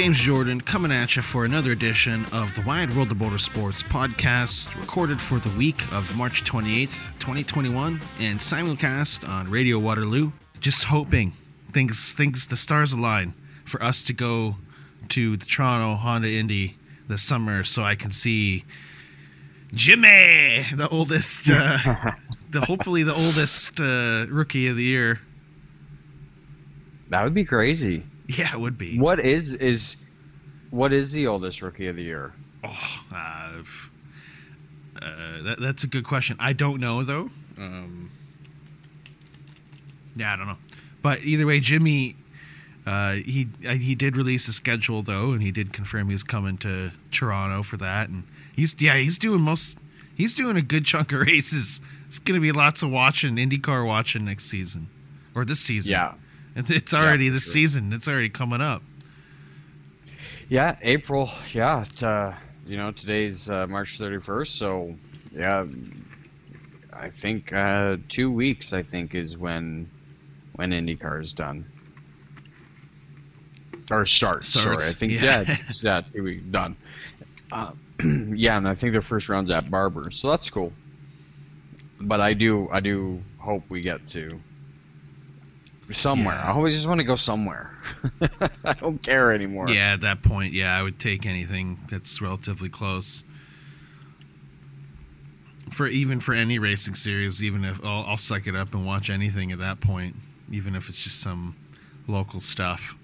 James Jordan coming at you for another edition of the Wide World of Motorsports podcast, recorded for the week of March 28th, 2021, and simulcast on Radio Waterloo. Just hoping things, things, the stars align for us to go to the Toronto Honda Indy this summer so I can see Jimmy, the oldest, uh, the hopefully the oldest uh, rookie of the year. That would be crazy. Yeah, it would be. What is is what is the oldest rookie of the year? Oh, uh, uh, that, that's a good question. I don't know though. Um, yeah, I don't know. But either way, Jimmy, uh, he uh, he did release a schedule though, and he did confirm he's coming to Toronto for that. And he's yeah, he's doing most. He's doing a good chunk of races. It's going to be lots of watching IndyCar watching next season, or this season. Yeah, it's, it's already Yeah, this sure. season. It's already coming up. yeah, April. Yeah, it, uh, you know today's uh, March thirty first, so yeah, I think uh, two weeks. I think is when when IndyCar is done or starts. Starts, Sorry, I think yeah. yeah, yeah, two weeks done. Uh, yeah, and I think their first round's at Barber, so that's cool. But I do, I do hope we get to somewhere. Yeah. I always just want to go somewhere. I don't care anymore. Yeah, at that point, yeah, I would take anything that's relatively close. For even for any racing series, even if I'll, I'll suck it up and watch anything at that point, even if it's just some local stuff.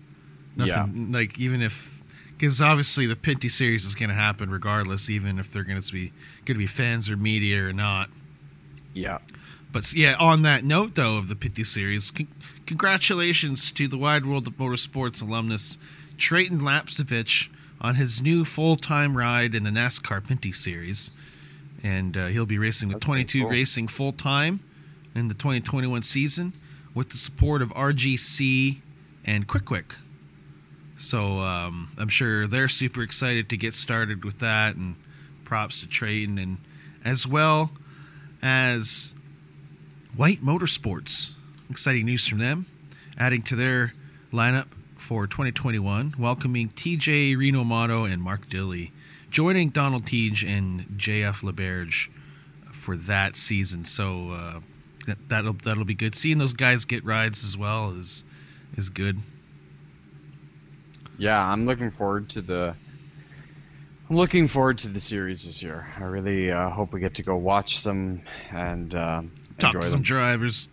Nothing like even if because obviously the Pinty series is going to happen regardless, even if they're going to be going to be fans or media or not. Yeah. But yeah, on that note though of the Pinty series, congratulations to the Wide World of Motorsports alumnus Treyten Lapcevich on his new full-time ride in the NASCAR Pinty series, and uh, he'll be racing with That's 22 cool. Racing full-time in the 2021 season with the support of RGC and Quick Quick. So um, I'm sure they're super excited to get started with that, and props to Treyten, and as well as White Motorsports. Exciting news from them, adding to their lineup for 2021, welcoming TJ Rinomato and Mark Dilly, joining Donald Theetge and JF LeBerge for that season. So uh, that, that'll that'll be good. Seeing those guys get rides as well is is good. Yeah, I'm looking forward to the. I'm looking forward to the series this year. I really uh, hope we get to go watch them and uh, Talk enjoy to them. some drivers.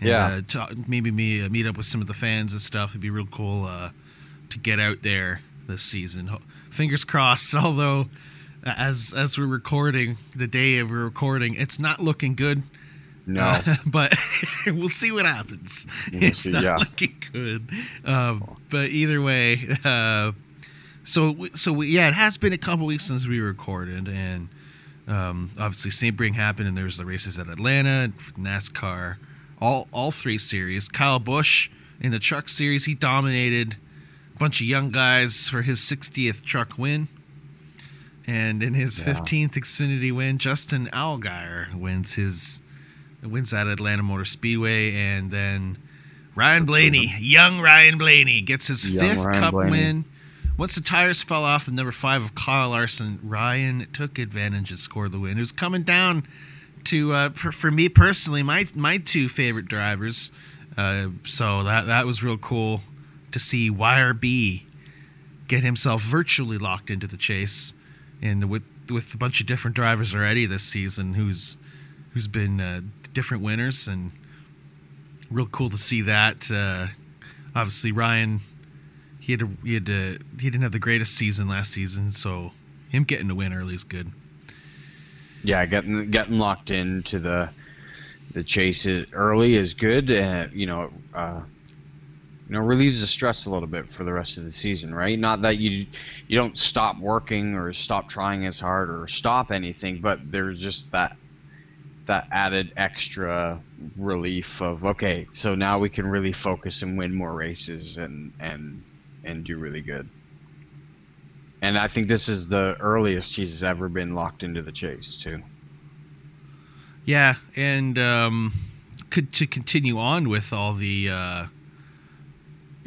And, Yeah. Uh, talk, maybe me uh, meet up with some of the fans and stuff. It'd be real cool uh, to get out there this season. Fingers crossed. Although, as as we're recording, the day of we're recording, it's not looking good. No, Uh, but we'll see what happens. We'll it's see, not yeah. looking good. Um, but either way, uh, so so we, yeah, it has been a couple weeks since we recorded, and um, obviously Sebring happened, and there's the races at Atlanta, NASCAR, all all three series. Kyle Busch in the truck series, he dominated a bunch of young guys for his 60th truck win. And in his Yeah. 15th Xfinity win, Justin Allgaier wins his wins at Atlanta Motor Speedway, and then Ryan Blaney, young Ryan Blaney, gets his Young fifth Ryan Cup Blaney. win. Once the tires fell off the number five of Kyle Larson, Ryan took advantage and scored the win. It was coming down to uh, for for me personally, my my two favorite drivers. Uh, so that that was real cool to see YRB get himself virtually locked into the chase, and with with a bunch of different drivers already this season, who's who's been uh, different winners, and real cool to see that. Uh, obviously, Ryan he had a, he had to, he didn't have the greatest season last season, so him getting the win early is good. Yeah, getting getting locked into the the chase early is good. Uh, you know, uh, you know, relieves the stress a little bit for the rest of the season, right? Not that you you don't stop working or stop trying as hard or stop anything, but there's just that that added extra relief of okay, so now we can really focus and win more races and and and do really good. And I think this is the earliest he's ever been locked into the chase too. Yeah, and um, could to continue on with all the uh,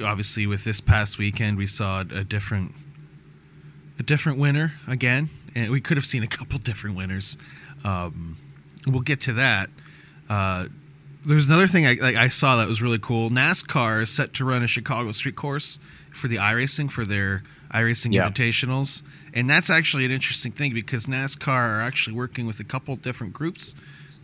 obviously with this past weekend we saw a different a different winner again, and we could have seen a couple different winners. Um, we'll get to that. Uh, there's another thing I, I saw that was really cool. NASCAR is set to run a Chicago street course for the iRacing for their iRacing Yeah. Invitationals, and that's actually an interesting thing because NASCAR are actually working with a couple different groups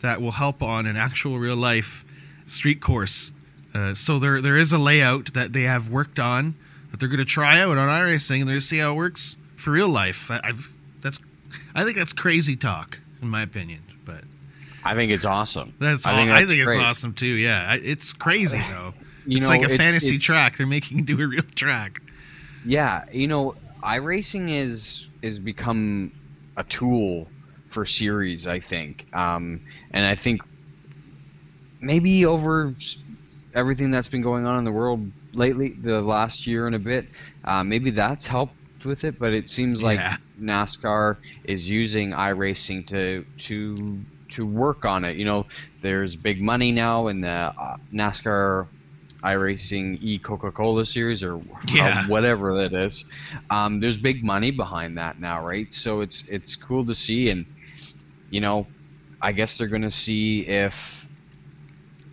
that will help on an actual real life street course. Uh, so there there is a layout that they have worked on that they're going to try out on iRacing, and they're going to see how it works for real life. I, I've, that's I think that's crazy talk in my opinion, but. I think it's awesome. That's I think think, I think it's awesome too. Yeah, I- it's crazy though. You it's know, like a it's- fantasy it- track. They're making it do a real track. Yeah, you know, iRacing is is become a tool for series. I think, um, and I think maybe over everything that's been going on in the world lately, the last year and a bit, uh, maybe that's helped with it. But it seems like Yeah. NASCAR is using iRacing to to to work on it. You know, there's big money now in the uh, NASCAR iRacing e Coca Cola series or Yeah. whatever that is. Um, there's big money behind that now, right? So it's it's cool to see, and you know, I guess they're gonna see if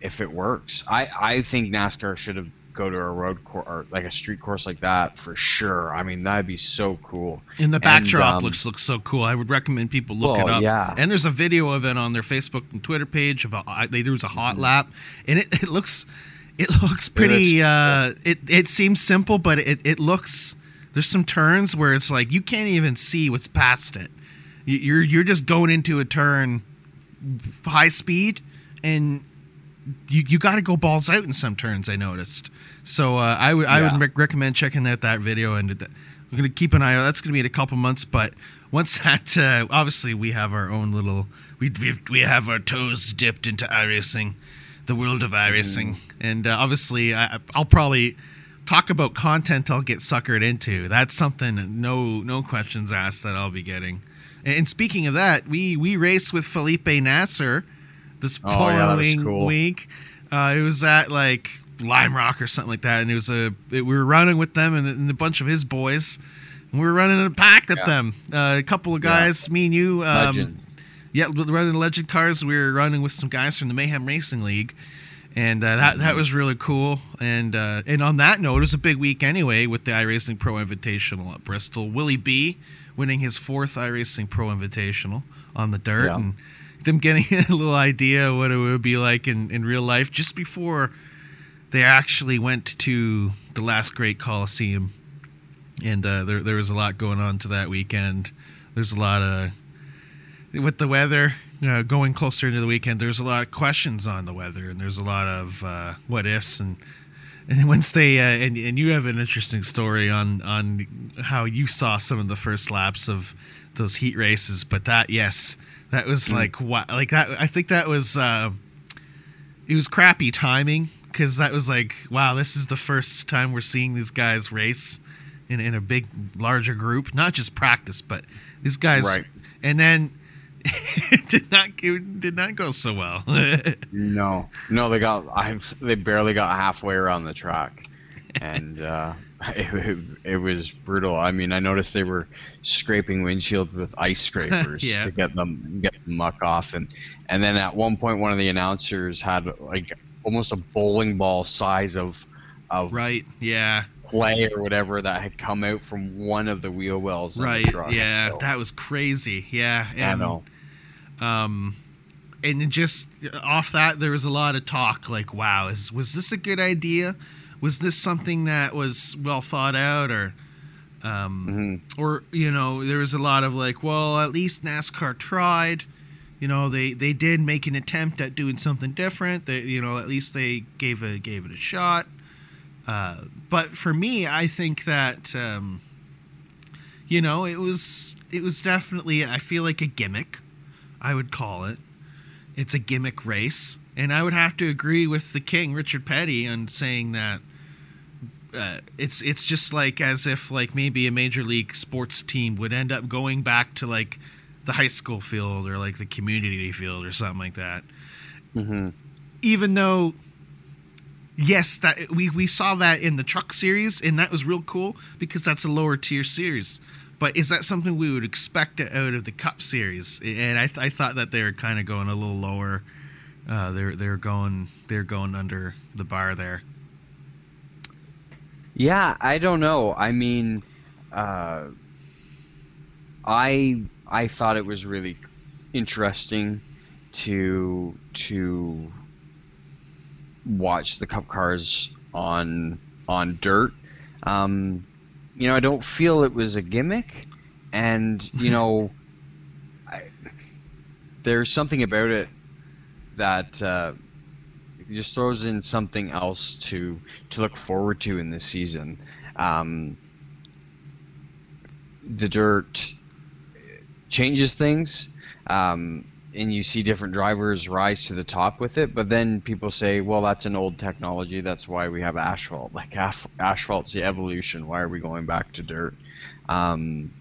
if it works. I I think NASCAR should have go to a road course or like a street course like that for sure. I mean, that'd be so cool. And the And, backdrop um, looks looks so cool. I would recommend people look Well, it up. yeah. And there's a video of it on their Facebook and Twitter page. Of a, they, there was a hot Mm-hmm. lap, and it, it looks it looks pretty. Uh, it it seems simple, but it it looks. There's some turns where it's like you can't even see what's past it. You- You're you're just going into a turn high speed, and you you got to go balls out in some turns. I noticed. So uh, I would I Yeah. would rec- recommend checking out that video, and th- we're gonna keep an eye out. That's gonna be in a couple months, but once that uh, obviously we have our own little we we we have our toes dipped into iRacing, the world of iRacing, and uh, obviously I, I'll probably talk about content I'll get suckered into. That's something no no questions asked that I'll be getting. And, and speaking of that, we we raced with Felipe Nasser this Oh, yeah, following cool. week. Uh, it was at like Lime Rock or something like that, and it was a it, we were running with them and, and a bunch of his boys. And we were running in a pack with Yeah. them. Uh, a couple of Yeah. guys, me and you. Um. Yeah, running the legend cars. We were running with some guys from the Mayhem Racing League, and uh, that that was really cool. And uh, and on that note, it was a big week anyway with the iRacing Pro Invitational at Bristol. Willie B winning his fourth iRacing Pro Invitational on the dirt, Yeah. and them getting a little idea what it would be like in, in real life just before they actually went to the last great Coliseum. And uh, there there was a lot going on to that weekend. There's a lot of with the weather you know, going closer into the weekend. There's a lot of questions on the weather, and there's a lot of uh, what ifs and. And once they uh, and and you have an interesting story on on how you saw some of the first laps of those heat races, but that yes, that was like what like that. I think that was uh, it was crappy timing because that was like wow, this is the first time we're seeing these guys race in in a big larger group, not just practice, but these guys. Right. And then it did not it did not go so well. No, no, they got I they barely got halfway around the track, and uh, it, it, it was brutal. I mean, I noticed they were scraping windshields with ice scrapers Yeah. to get them get the muck off, and and then at one point, one of the announcers had like almost a bowling ball size of of right? Yeah. clay or whatever that had come out from one of the wheel wells. Right. truck. Yeah. So, That was crazy. Yeah. I know. Um, and just off that, there was a lot of talk. Like, wow, is was this a good idea? Was this something that was well thought out, or, um, Mhm. or you know, there was a lot of like, well, at least NASCAR tried. You know, they they did make an attempt at doing something different. They, you know, at least they gave a gave it a shot. Uh, but for me, I think that. Um, you know, it was it was definitely I feel like a gimmick, I would call it. It's a gimmick race, and I would have to agree with the king Richard Petty on saying that uh, it's it's just like as if like maybe a major league sports team would end up going back to like the high school field or like the community field or something like that Mhm. even though Yes, that we we saw that in the truck series, and that was real cool because that's a lower tier series. But is that something we would expect out of the Cup series? And I, th- I thought that they were kind of going a little lower. Uh, they're they're going they're going under the bar there. Yeah, I don't know. I mean, uh, I I thought it was really interesting to to watch the Cup cars on on dirt. Um, you know, I don't feel it was a gimmick, and you know, I, there's something about it that uh, just throws in something else to to look forward to in this season. Um, the dirt changes things. Um, and you see different drivers rise to the top with it. But then people say, well, that's an old technology. That's why we have asphalt. Like asphalt's the evolution. Why are we going back to dirt? Um,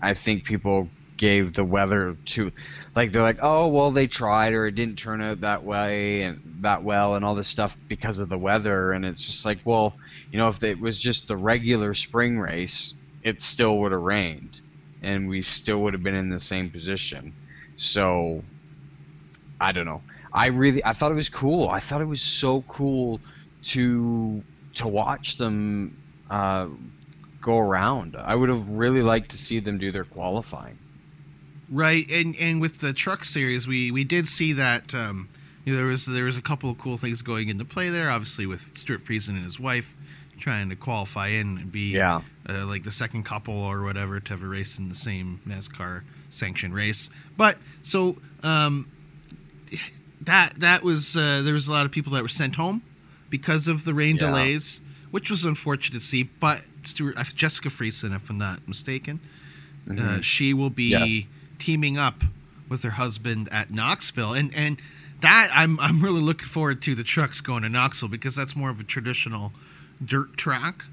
I think people gave the weather to, like they're like, oh well, they tried or it didn't turn out that way and that well and all this stuff because of the weather. And it's just like, well, you know, if it was just the regular spring race, it still would have rained, and we still would have been in the same position. So I don't know. I really I thought it was cool. I thought it was so cool to to watch them uh, go around. I would have really liked to see them do their qualifying. Right, and and with the truck series, we we did see that um, you know, there was there was a couple of cool things going into play there. Obviously, with Stewart Friesen and his wife trying to qualify in and be yeah. uh, like the second couple or whatever to have a race in the same NASCAR sanctioned race. But so um, that that was uh, there was a lot of people that were sent home because of the rain yeah. delays, which was unfortunate to see. But Stewart, uh, Jessica Friesen, if I'm not mistaken, uh, mm-hmm. uh, she will be yeah. teaming up with her husband at Knoxville, and and that I'm I'm really looking forward to the trucks going to Knoxville because that's more of a traditional dirt track,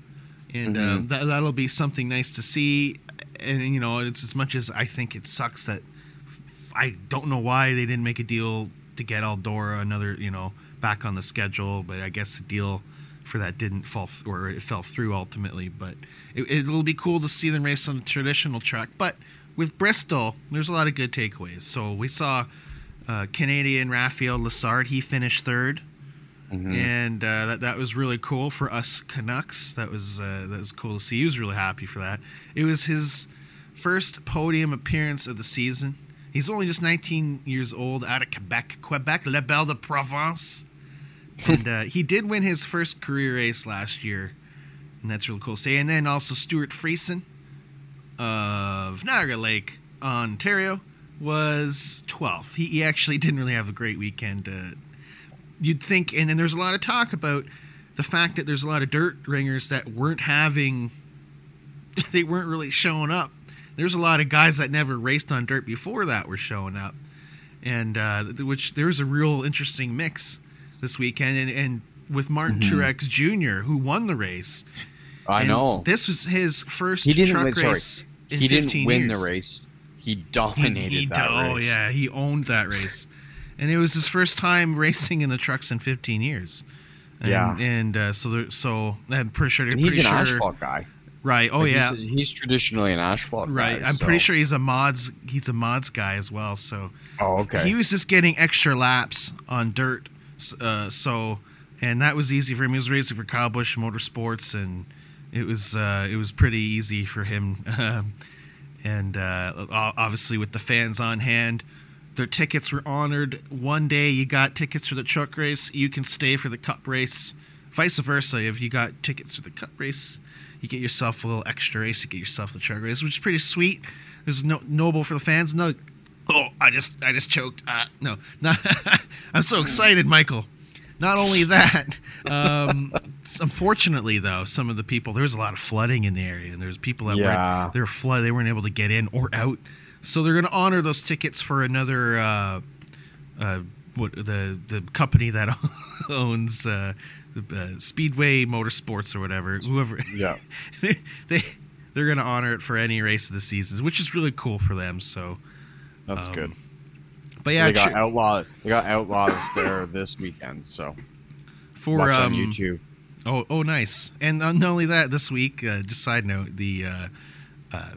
and mm-hmm. um, that that'll be something nice to see and you know, it's as much as I think it sucks that I don't know why they didn't make a deal to get Eldora another, you know, back on the schedule, but I guess the deal for that didn't fall th- or it fell through ultimately. But it, will be cool to see them race on a traditional track. But with Bristol, there's a lot of good takeaways. So we saw uh, Canadian Raphael Lessard, he finished 3rd mm-hmm. and uh, that that was really cool for us Canucks. That was uh, that was cool to see. He was really happy for that. It was his first podium appearance of the season. He's only just 19 years old, out of Quebec, Quebec, La Belle de Provence, and uh, he did win his first career race last year, and that's really cool see. And then also Stewart Friesen of Niagara Lake, Ontario, was 12th. He, he actually didn't really have a great weekend. You'd think, and then there's a lot of talk about the fact that there's a lot of dirt ringers that weren't having, they weren't really showing up. There's a lot of guys that never raced on dirt before that were showing up, and uh, which there was a real interesting mix this weekend, and, and with Martin mm-hmm. Truex Jr. who won the race. I and know this was his first he didn't truck win, race. Sorry. he didn't win years. the race. He dominated he, he, that oh, race. yeah, he owned that race and it was his first time racing in the trucks in 15 years. And, yeah, and uh, so there, so I'm pretty sure. And he's pretty an sure, asphalt guy. Right. Oh like yeah. He's, he's, traditionally an asphalt guy. right. guy. I'm so. pretty sure he's a mods. He's a mods guy as well. So. Oh okay. He was just getting extra laps on dirt. Uh, so, and that was easy for him. He was racing for Kyle Busch Motorsports, and it was uh, it was pretty easy for him. and uh, obviously with the fans on hand their tickets were honored. One day you got tickets for the truck race, you can stay for the cup race. Vice versa, if you got tickets for the cup race, you get yourself a little extra race. You get yourself the truck race, which is pretty sweet. It's no, noble for the fans. No, oh, I just I just choked. Uh, no, not, I'm so excited, Michael. Not only that, um, unfortunately though, some of the people there was a lot of flooding in the area, and there was people that yeah. weren't they were flood they weren't able to get in or out. So they're going to honor those tickets for another uh, uh, what the the company that owns uh, uh, Speedway Motorsports or whatever. Whoever. Yeah. they, they they're going to honor it for any race of the seasons, which is really cool for them. So that's um, good. But yeah, they got outlaw. They got outlaws there this weekend. So for Watch um, on YouTube. Oh, oh, nice. And uh, not only that, this week, uh, just side note, the uh, uh,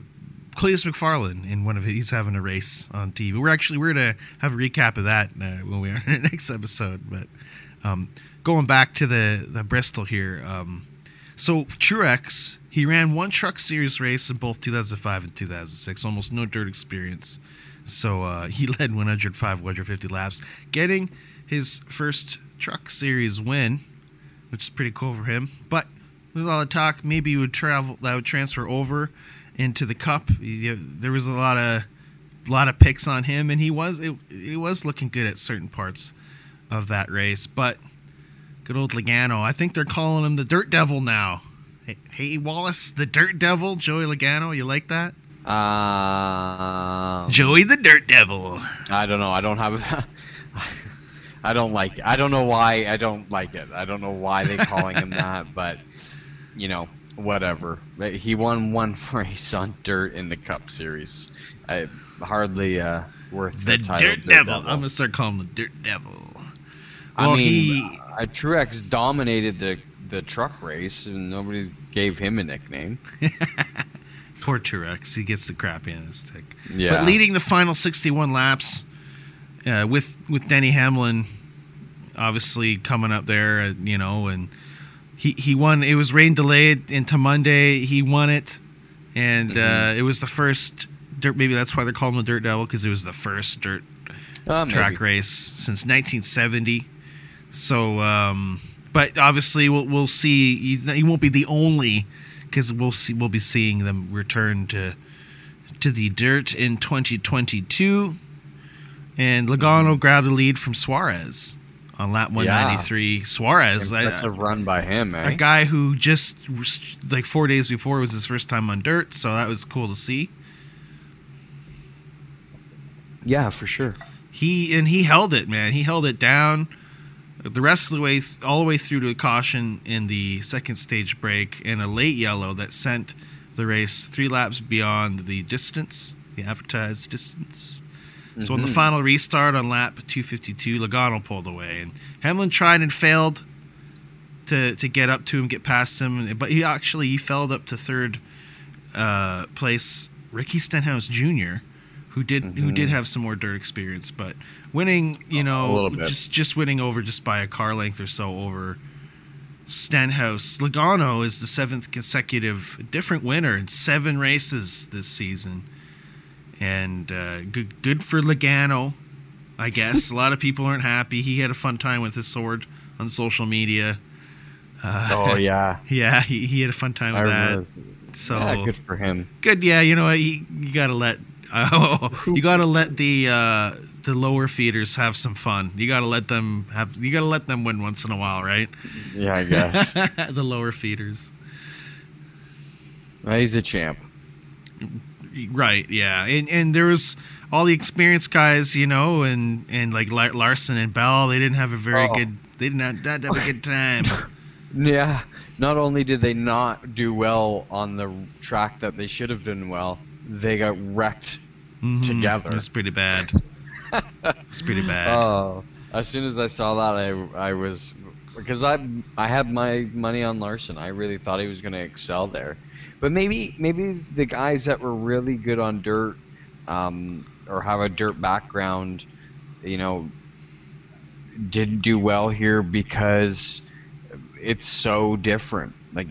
Cleetus McFarland in one of he's having a race on TV. We're actually we're gonna have a recap of that uh, when we are in the next episode. But um, going back to the the Bristol here, um, so Truex he ran one Truck Series race in both 2005 and 2006, almost no dirt experience. So uh, he led 105, 150 laps, getting his first Truck Series win, which is pretty cool for him. But with all the talk, maybe he would travel that would transfer over into the Cup. He- there was a lot of a lot of picks on him, and he was it, he was looking good at certain parts of that race. But good old Logano, I think they're calling him the Dirt Devil now. Hey, hey Wallace, the Dirt Devil, Joey Logano, you like that? Um, Joey the Dirt Devil. I don't know. I don't have. I don't like. I don't know why. I don't like it. I don't know why they're calling him that, but you know, whatever. He won one race on dirt in the Cup Series. I, hardly uh, worth The, the, title. Dirt Devil. I'm gonna start calling him the Dirt Devil. I Well, mean, he uh, Truex dominated the the truck race, and nobody gave him a nickname. poor Truex, he gets the crap in his stick. Yeah, But leading the final 61 laps uh, with with Denny Hamlin, obviously coming up there, uh, you know, and he he won. It was rain delayed into Monday. He won it, and uh, it was the first dirt. Maybe that's why they're calling him the Dirt Devil because it was the first dirt Uh, maybe. track race since 1970. So, um, but obviously we'll we'll see. He, he won't be the only because we'll see. We'll be seeing them return to to the dirt in 2022. And Logano grabbed the lead from Suarez on lap 193. Suarez, That's a run by him, eh? a guy who just like four days before was his first time on dirt, so that was cool to see. yeah, for sure. He and he held it, man. He held it down the rest of the way, all the way through to a caution in the second stage break and a late yellow that sent the race three laps beyond the distance, the advertised distance. So on the final restart on lap 252, Logano pulled away, and Hamlin tried and failed to to get up to him, get past him, but he actually he fell up to third uh, place. Ricky Stenhouse Jr., who did who Mhm. did have some more dirt experience, but winning, you know, just just winning over just by a car length or so over Stenhouse. Logano is the seventh consecutive different winner in seven races this season, and uh, good good for Logano. I guess a lot of people aren't happy. He had a fun time with his sword on social media. Uh, Oh yeah, yeah, he, he had a fun time I with that. remember. So yeah, good. for him. Good, yeah, you know what? You, you gotta let oh, you gotta let the uh, the lower feeders have some fun. You gotta let them have. You gotta let them win once in a while, right? Yeah, I guess. the lower feeders, Well, He's a champ. Right? Yeah, and and there was all the experienced guys, you know, and and like Larson and Bell. They didn't have a very Oh. good. They did not, not have a good time. Yeah. Not only did they not do well on the track that they should have done well, they got wrecked. Mhm. Together. it was pretty bad. It's pretty bad. Oh, as soon as I saw that, I I was because I I had my money on Larson. I really thought he was going to excel there, but maybe maybe the guys that were really good on dirt, um, or have a dirt background, you know, didn't do well here because it's so different. Like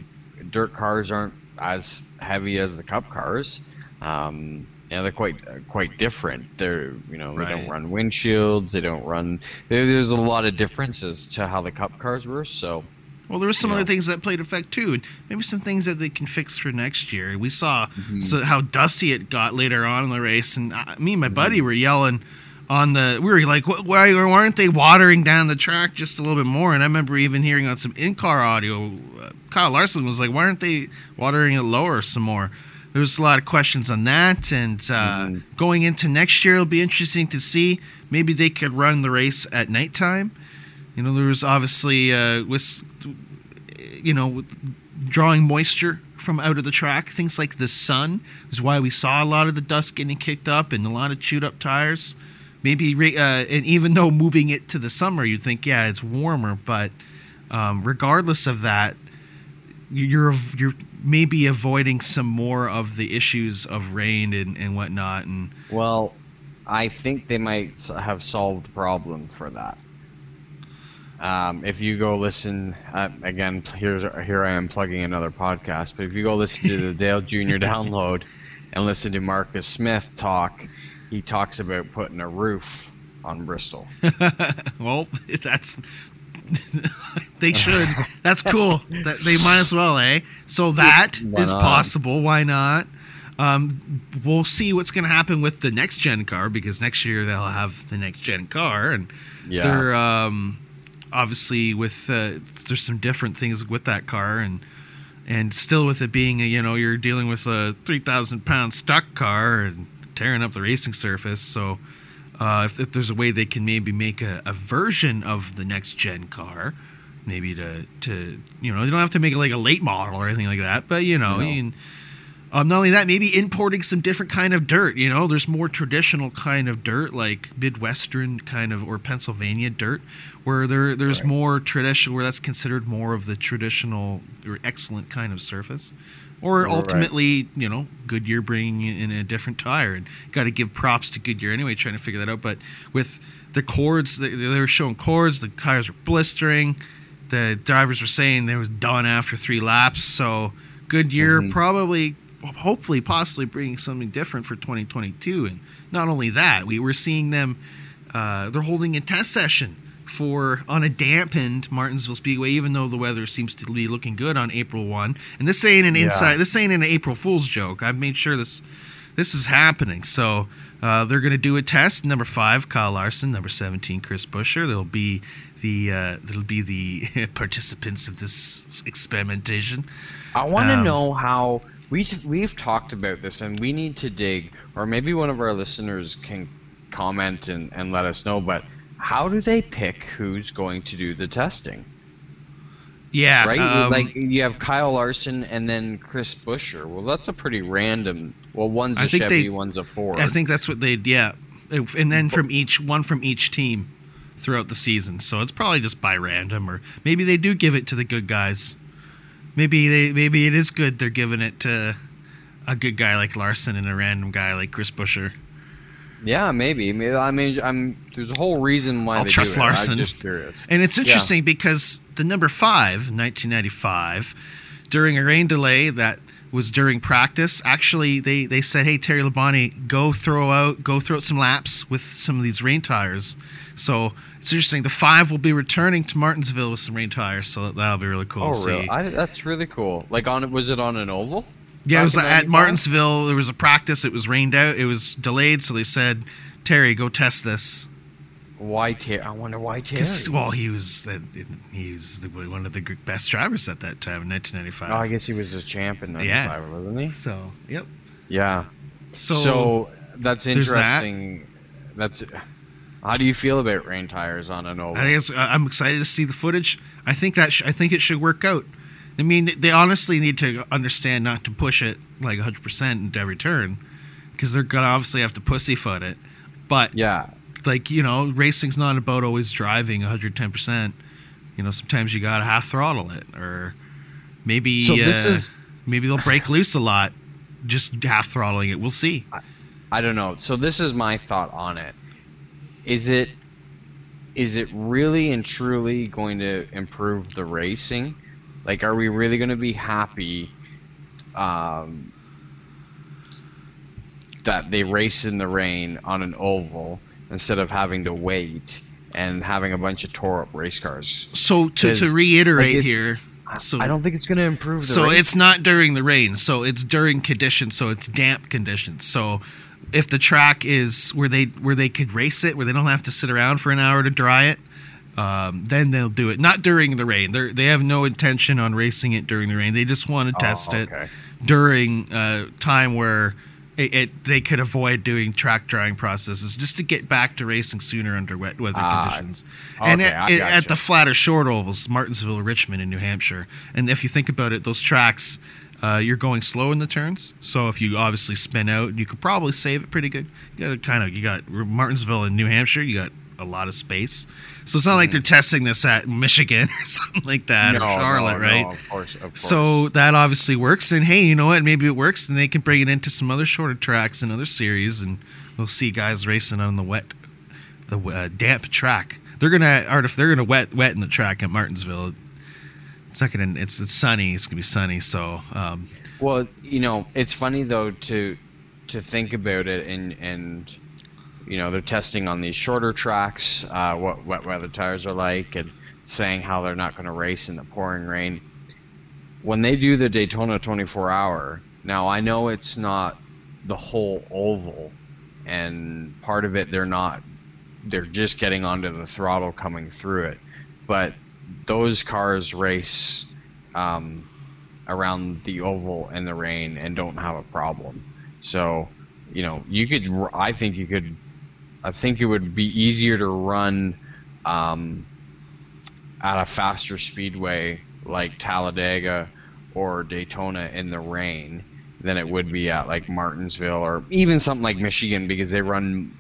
dirt cars aren't as heavy as the cup cars. Um, you know, they're quite quite different. They're you know they don't run windshields. They don't run. There, there's a lot of differences to how the cup cars were. So Well, there were some Yeah. other things that played effect too. Maybe some things that they can fix for next year. We saw Mm-hmm. so how dusty it got later on in the race, and uh, me and my buddy Mm-hmm. were yelling on the. We were like, "Why why aren't they watering down the track just a little bit more?" And I remember even hearing on some in-car audio, uh, Kyle Larson was like, "Why aren't they watering it lower some more?" There was a lot of questions on that, and uh, Mhm. going into next year, it'll be interesting to see. Maybe they could run the race at nighttime. You know, there was obviously uh, with you know drawing moisture from out of the track. Things like the sun is why we saw a lot of the dust getting kicked up and a lot of chewed up tires. Maybe, uh, and even though moving it to the summer, you'd think, yeah, it's warmer, but um, regardless of that, you're you're maybe avoiding some more of the issues of rain and, and whatnot. And Well, I think they might have solved the problem for that. Um, if you go listen uh, again, here's here I am plugging another podcast. But if you go listen to the Dale Jr. download and listen to Marcus Smith talk, he talks about putting a roof on Bristol. well, that's they should. That's cool. That they might as well, eh? So that is possible. Why not? Um, we'll see what's going to happen with the next gen car because next year they'll have the next gen car, and Yeah. they're um, obviously with uh, there's some different things with that car, and and still with it being a, you know you're dealing with a three thousand pound stock car and tearing up the racing surface, so. Uh, if, if there's a way they can maybe make a, a version of the next gen car, maybe to to you know you don't have to make it like a late model or anything like that, but you know, No. you can, um, not only that, maybe importing some different kind of dirt. You know, there's more traditional kind of dirt, like Midwestern kind of or Pennsylvania dirt, where there there's Right. more traditional, where that's considered more of the traditional or excellent kind of surface. Or Right. ultimately, you know, Goodyear bringing in a different tire, and got to give props to Goodyear anyway, trying to figure that out. But with the cords, they, they were showing cords, the tires were blistering. The drivers were saying they was done after three laps. So Goodyear Mhm. probably, hopefully, possibly bringing something different for 2022. And not only that, we were seeing them. Uh, they're holding a test session for on a dampened Martinsville Speedway, even though the weather seems to be looking good on April one. And this ain't an Yeah. inside. This ain't an April Fool's joke. I've made sure this this is happening. So uh, they're going to do a test. Number five, Kyle Larson. Number seventeen, Chris Buescher. They'll be the uh, they'll be the participants of this experimentation. I want to Um, know how we've we've talked about this, and we need to dig, or maybe one of our listeners can comment and, and let us know. But how do they pick who's going to do the testing? Yeah, Right, um, like you have Kyle Larson and then Chris Buescher. Well, that's a pretty random. Well, one's a I think Chevy, they- one's a Ford. I think that's what they yeah, and then from each one from each team throughout the season. So it's probably just by random, or maybe they do give it to the good guys. Maybe they maybe it is good they're giving it to a good guy like Larson and a random guy like Chris Buescher. yeah, maybe. I mean, I'm. There's a whole reason why I'll they trust it. Larson. I'm just curious. And it's Yeah. interesting because the number five, 1995, during a rain delay that was during practice, actually they, they said, "Hey Terry Labonte, go throw out, go throw out some laps with some of these rain tires." So it's interesting. The five will be returning to Martinsville with some rain tires, so that'll be really cool. Oh, to see. really? I, that's really cool. Like on, was it on an oval? Yeah, it was at Martinsville. There was a practice. It was rained out. It was delayed, so they said, "Terry, go test this." Why Terry? I wonder why Terry. well, he was uh, he was the- one of the best drivers at that time in 1995. Oh, I guess he was a champ in Yeah. '95, wasn't he? So, yep. Yeah. So, So, that's there's that. interesting. That's. How do you feel about rain tires on an oval? I think it's, I- I'm excited to see the footage. I think that sh- I think it should work out. I mean, they honestly need to understand not to push it like 100 percent into every turn, because they're gonna obviously have to pussyfoot it. But yeah. like you know, racing's not about always driving 110 percent. You know, sometimes you gotta half throttle it, or maybe So uh, is- maybe they'll break loose a lot, just half throttling it. We'll see. I don't know. So this is my thought on it. Is it is it really and truly going to improve the racing? Like, are we really going to be happy um, that they race in the rain on an oval instead of having to wait and having a bunch of tore up race cars? So to, to reiterate like, here, I- So- I don't think it's going to improve the so racing. it's not during the rain. So it's during conditions. So it's damp conditions. So if the track is where they where they could race it, where they don't have to sit around for an hour to dry it, um, then they'll do it. Not during the rain. They they have no intention on racing it during the rain. They just want to Oh, test it okay. during uh, time where it, it they could avoid doing track drying processes just to get back to racing sooner under wet weather Ah, conditions. and at, it- at the flatter short ovals, Martinsville, Richmond, in New Hampshire. And if you think about it, those tracks, uh, you're going slow in the turns. So if you obviously spin out, you could probably save it pretty good. You got kind of you got Martinsville in New Hampshire. You got a lot of space. So it's not like they're testing this at Michigan or something like that or Charlotte, no, right? No, of course, of course. So that obviously works, and hey, you know what? Maybe it works, and they can bring it into some other shorter tracks and other series, and we'll see guys racing on the wet, the uh, damp track. They're gonna, or if they're gonna wet wet in the track at Martinsville, it's not gonna. It's it's sunny. It's gonna be sunny. So um, Well, you know, it's funny though to to think about it and and you know they're testing on these shorter tracks uh, what wet weather tires are like and saying how they're not going to race in the pouring rain. When they do the Daytona 24 hour, now I know it's not the whole oval, and part of it they're not they're just getting onto the throttle coming through it, but those cars race. Um, around the oval in the rain and don't have a problem. So, you know, you could. I think you could. I think it would be easier to run um, at a faster speedway like Talladega or Daytona in the rain than it would be at like Martinsville or even something like Michigan because they run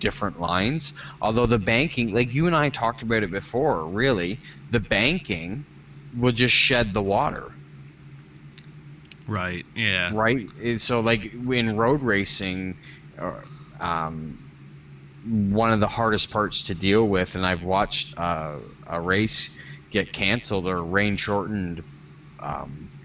different lines. Although the banking, like you and I talked about it before, really, the banking will just shed the water right, yeah, right? So like in road racing, uh, um, one of the hardest parts to deal with, and I've watched uh, a race get canceled or rain shortened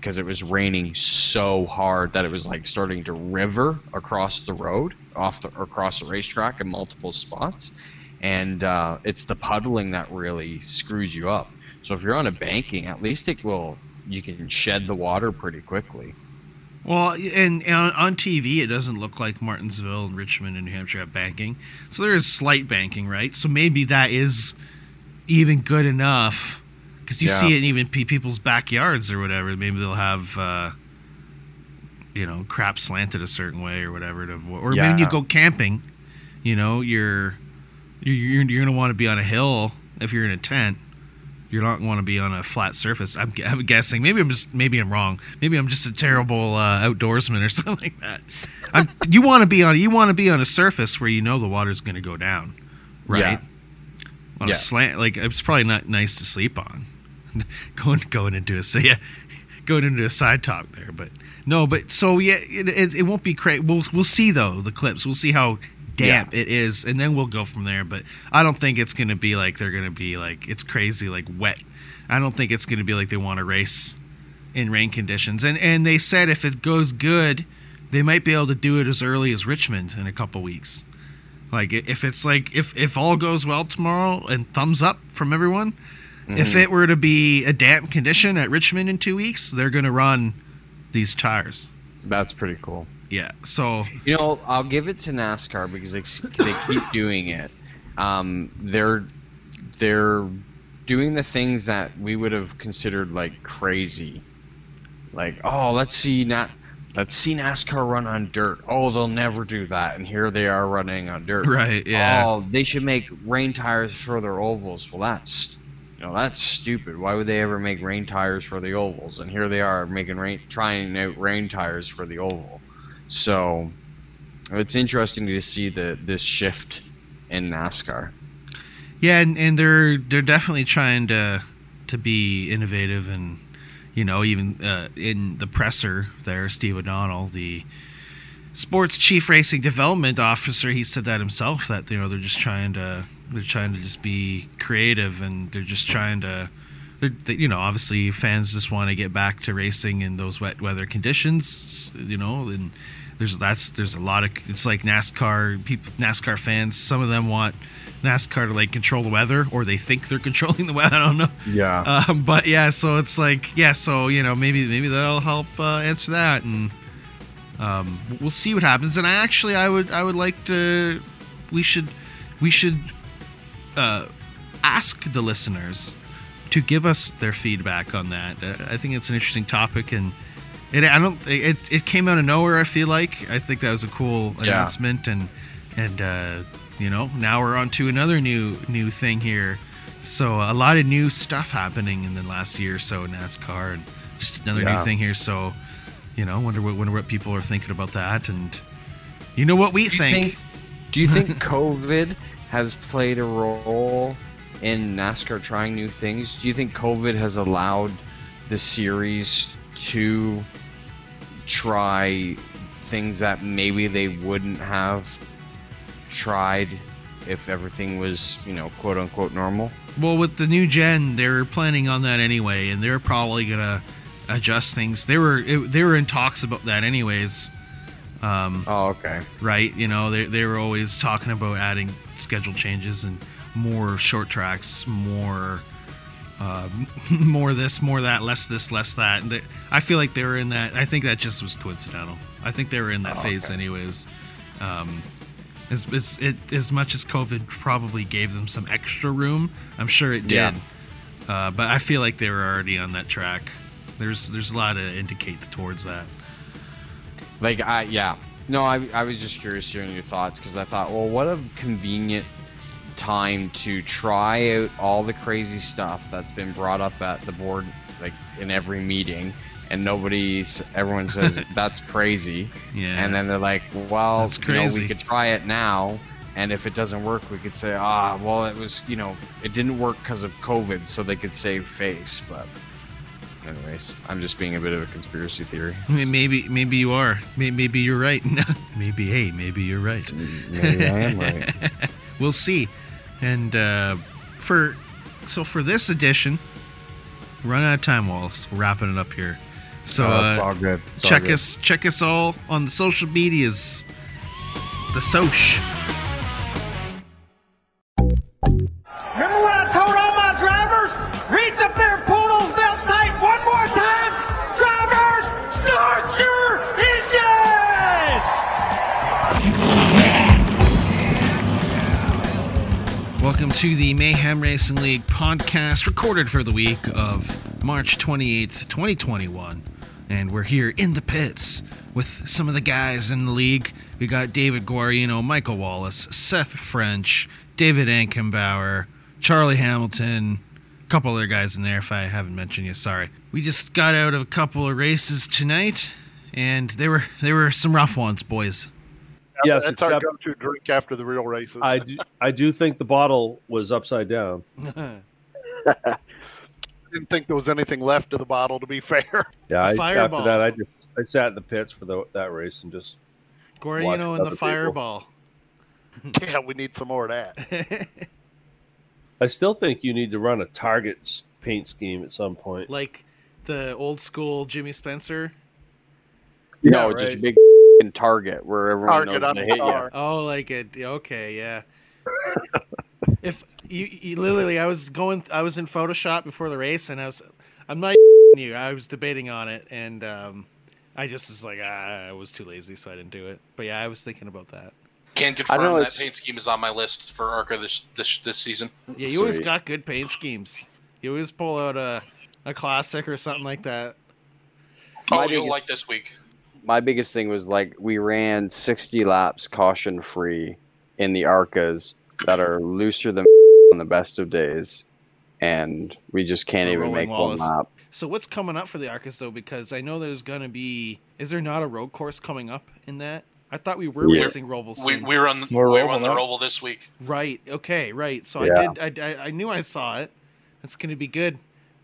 because it was raining so hard that it was like starting to river across the road, off the across the racetrack in multiple spots, and uh, it's the puddling that really screws you up. So if you're on a banking, at least it will you can shed the water pretty quickly. Well, and, and on, TV, it doesn't look like Martinsville and Richmond and New Hampshire have banking. So there is slight banking, right? So maybe that is even good enough because you Yeah. see it in even people's backyards or whatever. Maybe they'll have, uh, you know, crap slanted a certain way or whatever. To, or Yeah. maybe you go camping. You know, you're you're you're, to want to be on a hill if you're in a tent. You're not want to be on a flat surface. I'm, I'm guessing. Maybe I'm just. Maybe I'm wrong. Maybe I'm just a terrible uh, outdoorsman or something like that. I'm, you want to be on. You want to be on a surface where you know the water's going to go down, right? Yeah. On Yeah. a slant, like it's probably not nice to sleep on. going going into a yeah, going into a side talk there, but no, but so yeah, it, it, it won't be crazy. We'll we'll see though the clips. We'll see how damp it is, and then we'll go from there. But I don't think it's going to be like they're going to be like it's crazy like wet. I don't think it's going to be like they want to race in rain conditions. And and they said if it goes good, they might be able to do it as early as Richmond in a couple weeks. Like if it's like if if all goes well tomorrow and thumbs up from everyone, if it were to be a damp condition at Richmond in 2 weeks, they're going to run these tires. That's pretty cool. Yeah. So You know, I'll give it to NASCAR because they, they keep doing it. Um, they're they're doing the things that we would have considered like crazy, like oh let's see not let's see NASCAR run on dirt. Oh they'll never do that, and here they are running on dirt. right, yeah. Oh, they should make rain tires for their ovals. Well, that's you know that's stupid. Why would they ever make rain tires for the ovals? And here they are making rain, trying out rain tires for the oval. So it's interesting to see the this shift in NASCAR. Yeah, and, and they're they're definitely trying to to be innovative and you know even uh, in the presser there, Steve O'Donnell, the sports chief racing development officer, he said that himself that you know they're just trying to they're trying to just be creative and they're just trying to. They're, you know, obviously, fans just want to get back to racing in those wet weather conditions. You know, and there's that's there's a lot of it's like NASCAR people, NASCAR fans. Some of them want NASCAR to like control the weather, or they think they're controlling the weather. I don't know. Yeah. Um, but yeah, so it's like yeah, so you know maybe maybe that'll help uh, answer that, and um, we'll see what happens. And I actually I would I would like to we should we should uh, ask the listeners to give us their feedback on that. Uh, I think it's an interesting topic, and it I don't it it came out of nowhere. I feel like I think that was a cool Yeah. announcement, and and uh, you know now we're on to another new new thing here. So a lot of new stuff happening in the last year or so in NASCAR, and just another new thing here. So you know, wonder what wonder what people are thinking about that, and you know what we Do think. think- Do you think COVID has played a role in NASCAR trying new things? Do you think COVID has allowed the series to try things that maybe they wouldn't have tried if everything was, you know, quote unquote normal? Well, with the new gen, they're planning on that anyway, and they're probably gonna adjust things. They were it, they were in talks about that anyways. Um, Oh, okay. right? You know, they, they were always talking about adding schedule changes and more short tracks, more uh, more this, more that, less this, less that. And they, I feel like they were in that. I think that just was coincidental. I think they were in that Oh, phase okay. anyways. Um, as, as, it, as much as COVID probably gave them some extra room, I'm sure it did. Yeah. Uh, but I feel like they were already on that track. There's there's a lot to indicate towards that. Like I yeah. No, I I was just curious hearing your thoughts because I thought, well, what a convenient time to try out all the crazy stuff that's been brought up at the board like in every meeting and nobody s- everyone says that's crazy Yeah. and then they're like well That's you know, we could try it now and if it doesn't work we could say ah well it was you know it didn't work because of covid so they could save face but anyways i'm just being a bit of a conspiracy theory I mean, maybe maybe you are. May- Maybe you're right. maybe hey, maybe you're right. maybe i am right We'll see. And uh, for so for this edition, we're out of time, Wallace. We're wrapping it up here. So Oh, uh, all good. It's all check good. us check us all on the social medias. The Soch. To the Mayhem Racing League podcast, recorded for the week of March 28th, 2021. And we're here in the pits with some of the guys in the league. We got David Guarino, Michael Wallace, Seth French, David Ankenbauer, Charlie Hamilton, a couple other guys in there if I haven't mentioned you, sorry. We just got out of a couple of races tonight, and they were they were some rough ones, boys. Yes, that's our go-to drink after the real races. I do, I do think the bottle was upside down. I didn't think there was anything left of the bottle. To be fair, Yeah, I, after that, I just I sat in the pits for the, that race and just Guarino Watch and other the people. Fireball. yeah, we need some more of that. I still think you need to run a target paint scheme at some point. like the old school Jimmy Spencer. no, Yeah, just a big f***ing target where everyone Target knows on to hit you. Oh, like it. Okay, yeah. if you, you literally, I was going, I was in Photoshop before the race, and I was, I'm not you. I was debating on it, and um, I just was like, ah, I was too lazy, so I didn't do it. But yeah, I was thinking about that. Can I confirm know that it's- paint scheme is on my list for ARCA this this this season. Yeah, you always Sweet. got good paint schemes. You always pull out a, a classic or something like that. Oh, My you'll biggest- like this week. My biggest thing was like we ran 60 laps caution free in the Arcas that are looser than on the best of days, and we just can't The even make Wallace. one lap. So what's coming up for the arcas though? Because I know there's gonna be. Is there not a road course coming up in that? I thought we were Yeah. racing Roval We soon. on run We're we rolling run the up. Roval this week. Right. Okay. Right. So Yeah. I did. I, I, I knew I saw it. It's going to be good.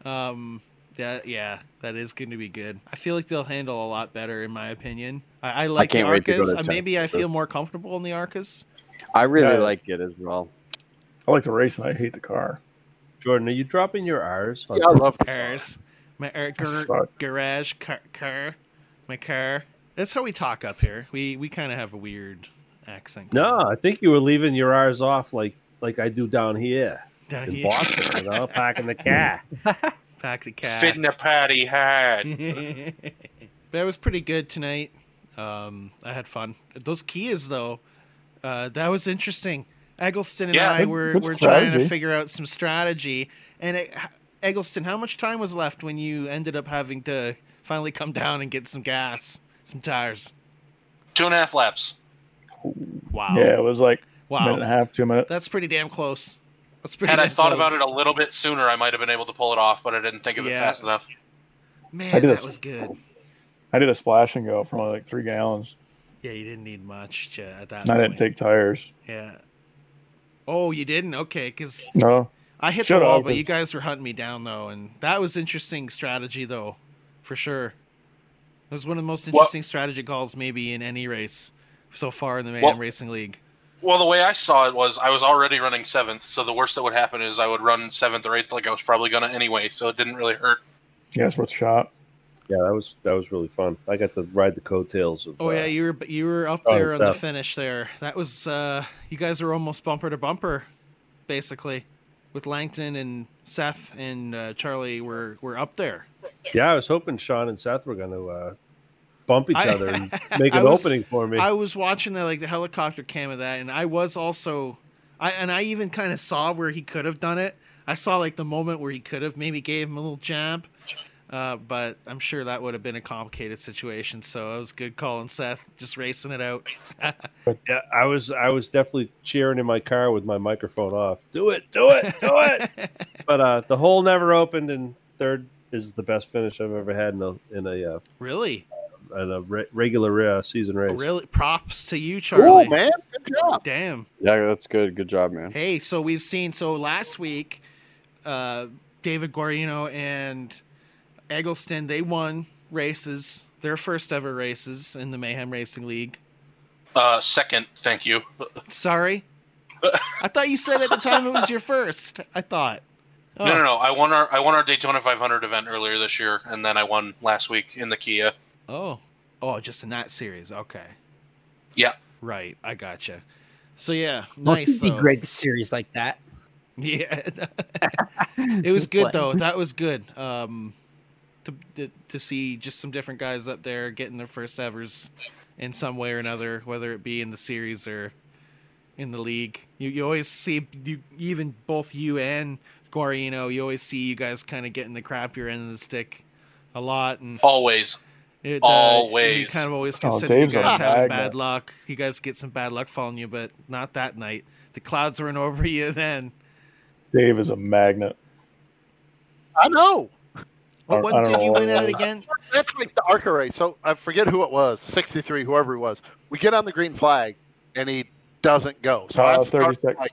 Um. That yeah. That is going to be good. I feel like they'll handle a lot better, in my opinion. I, I like the can't wait to go Arcas. Uh, maybe I feel more comfortable in the Arcas. I really Yeah. like it as well. I like to race and I hate the car. Jordan, are you dropping your R's? Yeah, I love the Cars. My er, gar, garage car, car. My car. That's how we talk up here. We we kind of have a weird accent. No, I think you were leaving your R's off like like I do down here Down in here. Boston, you know, packing the car. Pack the cat. Fitting a patty had. but it was pretty good tonight. Um, I had fun. Those Kias, though, uh, that was interesting. Eggleston and Yeah. I were, good were trying to figure out some strategy. And it, Eggleston, how much time was left when you ended up having to finally come down and get some gas, some tires? Two and a half laps. Wow. Yeah, it was like a minute and a Wow. half, two minutes. That's pretty damn close. That's pretty. Had I thought close. about it a little bit sooner, I might have been able to pull it off, but I didn't think of it Yeah. fast enough. man, I did that a- was good. I did a splash and go for only like three gallons. Yeah, you didn't need much to, at that And I point. didn't take tires. Yeah. Oh, you didn't? Okay, because No. I hit Shut the wall, up, but you guys were hunting me down though, and that was interesting strategy though, for sure. It was one of the most interesting strategy calls maybe in any race so far in the Man Well- Racing League. Well, the way I saw it was I was already running seventh, so the worst that would happen is I would run seventh or eighth, like I was probably gonna anyway. So it didn't really hurt. Yeah, it's worth a shot. Yeah, that was that was really fun. I got to ride the coattails of. Oh uh, yeah, you were you were up Oh, there on the finish there. That was uh you guys were almost bumper to bumper, basically, with Langton and Seth and uh, Charlie were were up there. yeah. I was hoping Sean and Seth were going to uh, bump each other and make an was- opening for me. I was watching the like the helicopter cam of that, and I was also, I and I even kind of saw where he could have done it. I saw like the moment where he could have maybe gave him a little jab, uh, but I'm sure that would have been a complicated situation. So it was good calling Seth, just racing it out. yeah, I was I was definitely cheering in my car with my microphone off. Do it, do it, do it. but uh, the hole never opened, and third is the best finish I've ever had in a in a uh, really, in a re- regular uh, season race. really, props to you, Cool, Charlie. man. Good job. Damn. Yeah, that's good. Good job, man. Hey, so we've seen so last week, uh, David Guarino and Eggleston they won races, their first ever races in the Mayhem Racing League. Uh, second, thank you. Sorry, I thought you said at the time it was your first. I thought. No, no, no. I won our I won our Daytona 500 event earlier this year, and then I won last week in the Kia. Oh, oh, just in that series. Okay, Yeah. right. I gotcha. So yeah, Well, nice it'd be great series like that. Yeah, it was good though. That was good. Um, to, to to see just some different guys up there getting their first evers in some way or another, whether it be in the series or in the league. You you always see you even both you and Guarino. You always see you guys kind of getting the crappier end of the stick a lot, and Always. It, Always. you kind of always Oh, consider you guys having magnet. bad luck. You guys get some bad luck following you, but not that night. The clouds weren't over you then. Dave is a magnet. I know. What I did know you win it at was. again? That's like the ARCA race. So I forget who it was, 63, whoever he was. We get on the green flag, and he doesn't go. So Uh, I start 36. like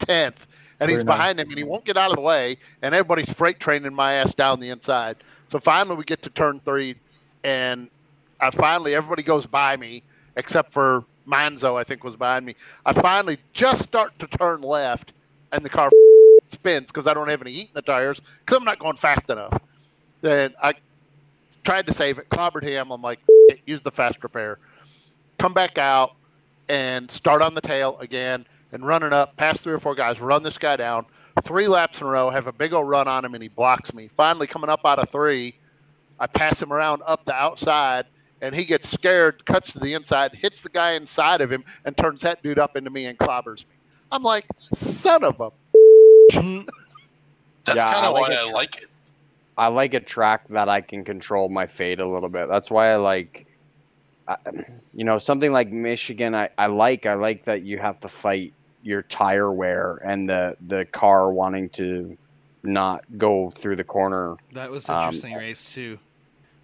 10th, and he's behind him, and he won't get out of the way, and everybody's freight training my ass down the inside. So finally, we get to turn three, and I finally everybody goes by me except for Manzo, I think was behind me. I finally just start to turn left, and the car spins because I don't have any heat in the tires because I'm not going fast enough. Then I tried to save it, clobbered him. I'm like, use the fast repair. Come back out and start on the tail again and running up past three or four guys, run this guy down. Three laps in a row, have a big old run on him, and he blocks me. Finally, coming up out of three, I pass him around up the outside, and he gets scared, cuts to the inside, hits the guy inside of him, and turns that dude up into me and clobbers me. I'm like, son of a. That's Yeah, kind of like why it. I like it. I like a track that I can control my fate a little bit. That's why I like, I, you know, something like Michigan. I, I like. I like that you have to fight your tire wear and the the car wanting to not go through the corner. That was an Um, interesting race too.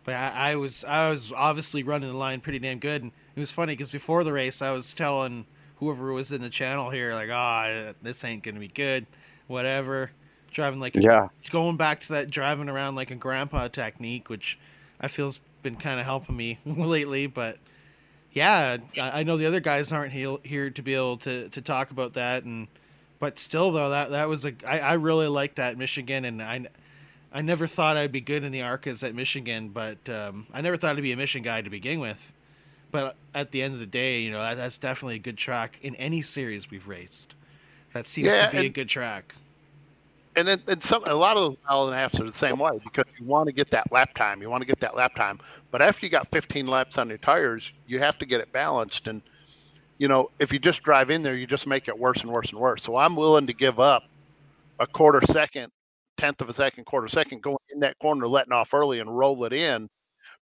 But I, I was I was obviously running the line pretty damn good, and it was funny because before the race I was telling whoever was in the channel here like, oh, this ain't gonna be good, whatever. Driving like Yeah. going back to that driving around like a grandpa technique, which I feel's been kind of helping me lately. But yeah, I, I know the other guys aren't he- here to be able to, to talk about that, and but still though that that was a I, I really like that Michigan, and I I never thought I'd be good in the Arcas at Michigan, but um, I never thought I'd be a Mission guy to begin with. But at the end of the day, you know that, that's definitely a good track in any series we've raced. That seems Yeah, to be a good track. and it, and some a lot of those mile and a are the same way because you want to get that lap time. You want to get that lap time, but after you got 15 laps on your tires, you have to get it balanced. And you know, if you just drive in there, you just make it worse and worse and worse. So I'm willing to give up a quarter second, tenth of a second, quarter second going in that corner, letting off early and roll it in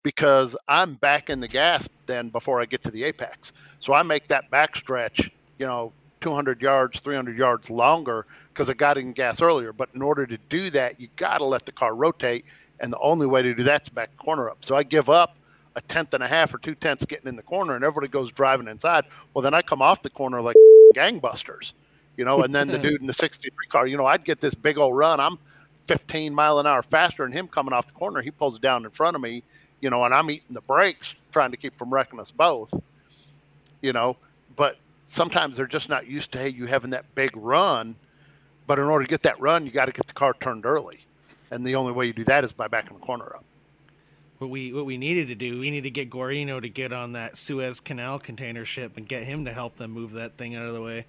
because I'm back in the gas then before I get to the apex. So I make that back stretch, you know, 200 yards, 300 yards longer because I got in gas earlier. But in order to do that, you got to let the car rotate, and the only way to do that's back corner up. So I give up a tenth and a half or two tenths getting in the corner, and everybody goes driving inside. Well, then I come off the corner like gangbusters, you know. And then the dude in the '63 car, you know, I'd get this big old run. I'm 15 mile an hour faster than him coming off the corner. He pulls it down in front of me, you know, and I'm eating the brakes trying to keep from wrecking us both, you know. But sometimes they're just not used to hey, you having that big run. But in order to get that run, you got to get the car turned early, and the only way you do that is by backing the corner up. What we what we needed to do, we need to get Guarino to get on that Suez Canal container ship and get him to help them move that thing out of the way.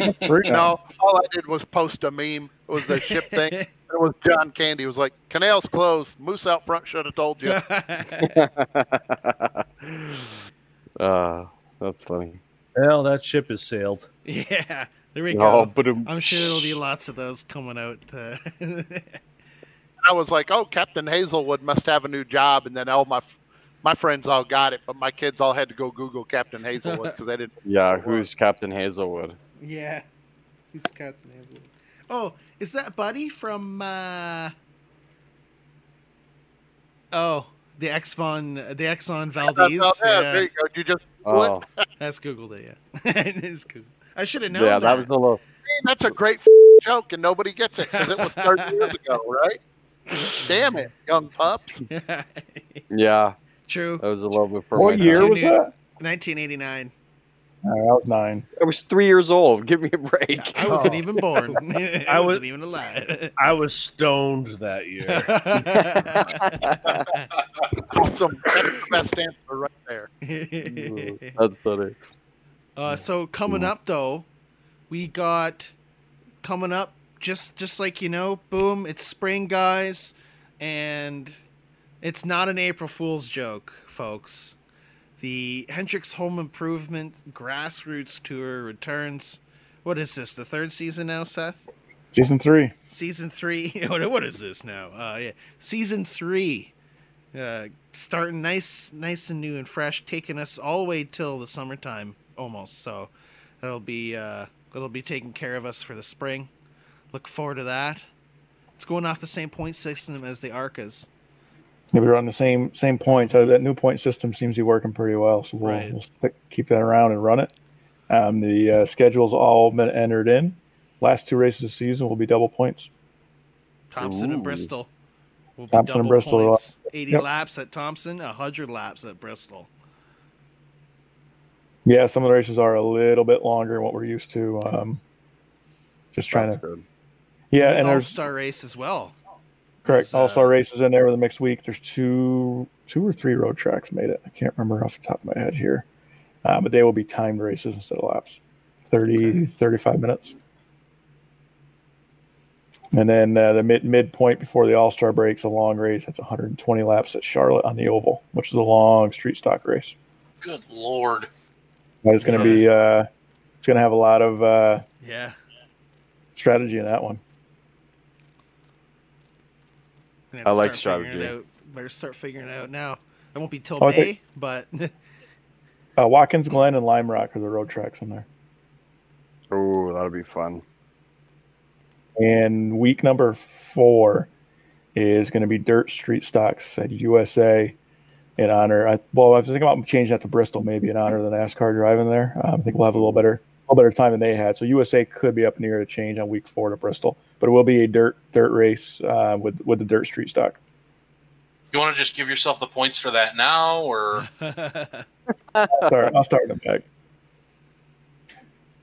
No, all I did was post a meme. It was the ship thing. It was John Candy. It was like, canal's closed. Moose out front should have told you. Uh, that's funny. Well, that ship has sailed. yeah, there we Oh, go. but um, I'm sure there'll be lots of those coming out. Uh, I was like, oh, Captain Hazelwood must have a new job. And then all my my friends all got it, but my kids all had to go Google Captain Hazelwood because they didn't. yeah, who's Captain Hazelwood? Yeah, who's Captain Hazel? Oh, is that Buddy from? uh Oh, the Exxon, the Exxon Valdez. Oh, yeah, yeah. there you go. You just Oh, That's googled it. Yeah, it is Google. I should have known yeah, that that. was the little. that's a great joke, and nobody gets it because it was 30 years ago, right? Damn it, young pups. Yeah, True. that was a little before What year was that? 1989. Uh, I was nine. I was three years old. Give me a break. I wasn't even born. I, I was- wasn't even alive. I was stoned that year. Awesome. That's the best answer right there. That's funny. uh, so coming up though, we got coming up just just like you know, boom! It's spring, guys, and it's not an April Fool's joke, folks. The Hendrix Home Improvement Grassroots Tour returns. What is this? The third season now, Seth? Season three. season three. what what is this now? Uh, yeah, season three. Uh, starting nice, nice and new and fresh, taking us all the way till the summertime almost. So that'll be uh, that'll be taking care of us for the spring. Look forward to that. It's going off the same point system as the Arcas. Yeah, we were on the same same points. Uh, that new point system seems to be working pretty well, so we'll, Right. we'll stick, keep that around and run it. Um, the uh, schedule's all been entered in. Last two races of the season will be double points. Thompson and Bristol. Will be Thompson and double Bristol. Points. Eighty Yep. laps at Thompson, hundred laps at Bristol. Yeah, some of the races are a little bit longer than what we're used to. Um, just trying That's to, good. yeah, Big and there's All-Star race as well. Correct There's, uh, all star races in there with the mixed week. There's two, two or three road tracks made it. I can't remember off the top of my head here, uh, but they will be timed races instead of laps, 30, 35 minutes. And then uh, the mid midpoint before the All Star breaks, a long race. That's 120 laps at Charlotte on the oval, which is a long street stock race. Good lord. But it's going to be, uh, it's going to have a lot of uh, Yeah. strategy in that one. Gonna I like start strategy. out. Better start figuring it out now. It won't be till Oh, May, think- but Uh, Watkins Glen and Lime Rock are the road tracks in there. Oh, that'll be fun. And week number four is going to be dirt street stocks at USA in honor. I, well, I was thinking about changing that to Bristol, maybe in honor of the NASCAR driving there. Um, I think we'll have a little better, a little better time than they had. So USA could be up near a change on week four to Bristol, but it will be a dirt dirt race uh, with with the dirt street stock. You want to just give yourself the points for that now, or Start, I'll start in the back.